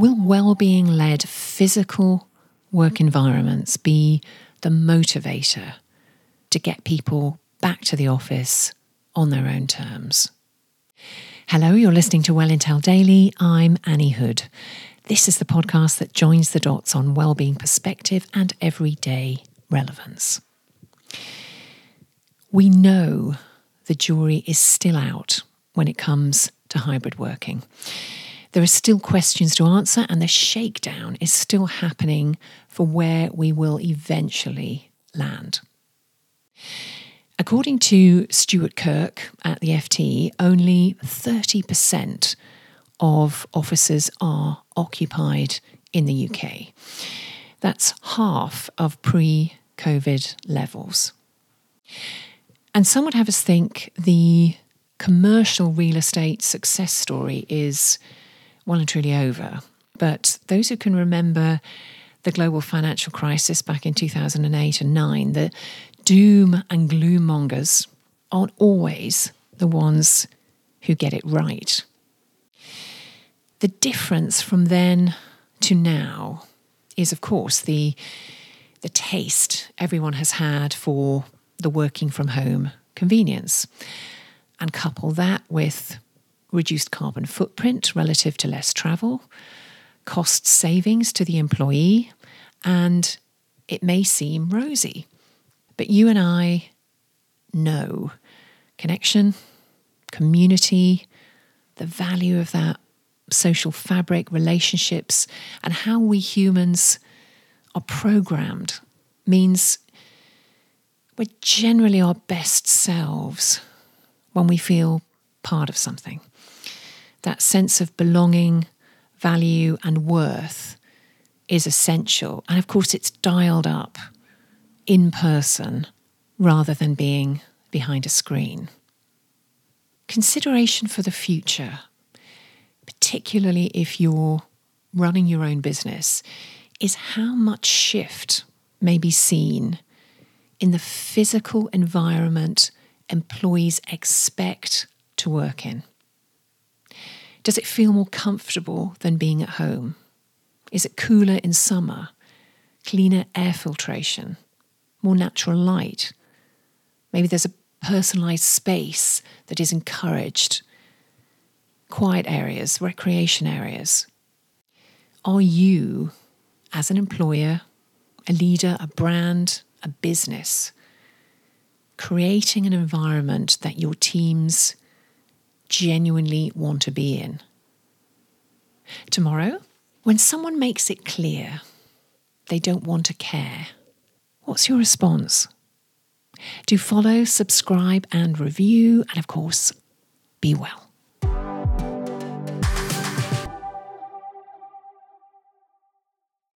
Will well-being led physical work environments be the motivator to get people back to the office on their own terms? Hello, you're listening to Well Intel Daily. I'm Annie Hood. This is the podcast that joins the dots on well-being perspective and everyday relevance. We know the jury is still out when it comes to hybrid working. There are still questions to answer, and the shakedown is still happening for where we will eventually land. According to Stuart Kirk at the FT, only 30% of offices are occupied in the UK. That's half of pre COVID levels. And some would have us think the commercial real estate success story is well and truly over. But those who can remember the global financial crisis back in 2008 and 9, the doom and gloom mongers aren't always the ones who get it right. The difference from then to now is, of course, the, the taste everyone has had for the working from home convenience. And couple that with reduced carbon footprint relative to less travel, cost savings to the employee, and it may seem rosy. But you and I know connection, community, the value of that social fabric, relationships, and how we humans are programmed means we're generally our best selves when we feel part of something that sense of belonging, value, and worth is essential. And of course, it's dialed up in person rather than being behind a screen. Consideration for the future, particularly if you're running your own business, is how much shift may be seen in the physical environment employees expect to work in. Does it feel more comfortable than being at home? Is it cooler in summer? Cleaner air filtration? More natural light? Maybe there's a personalised space that is encouraged. Quiet areas, recreation areas. Are you, as an employer, a leader, a brand, a business, creating an environment that your teams genuinely want to be in. Tomorrow, when someone makes it clear they don't want to care, what's your response? Do follow, subscribe, and review, and of course, be well.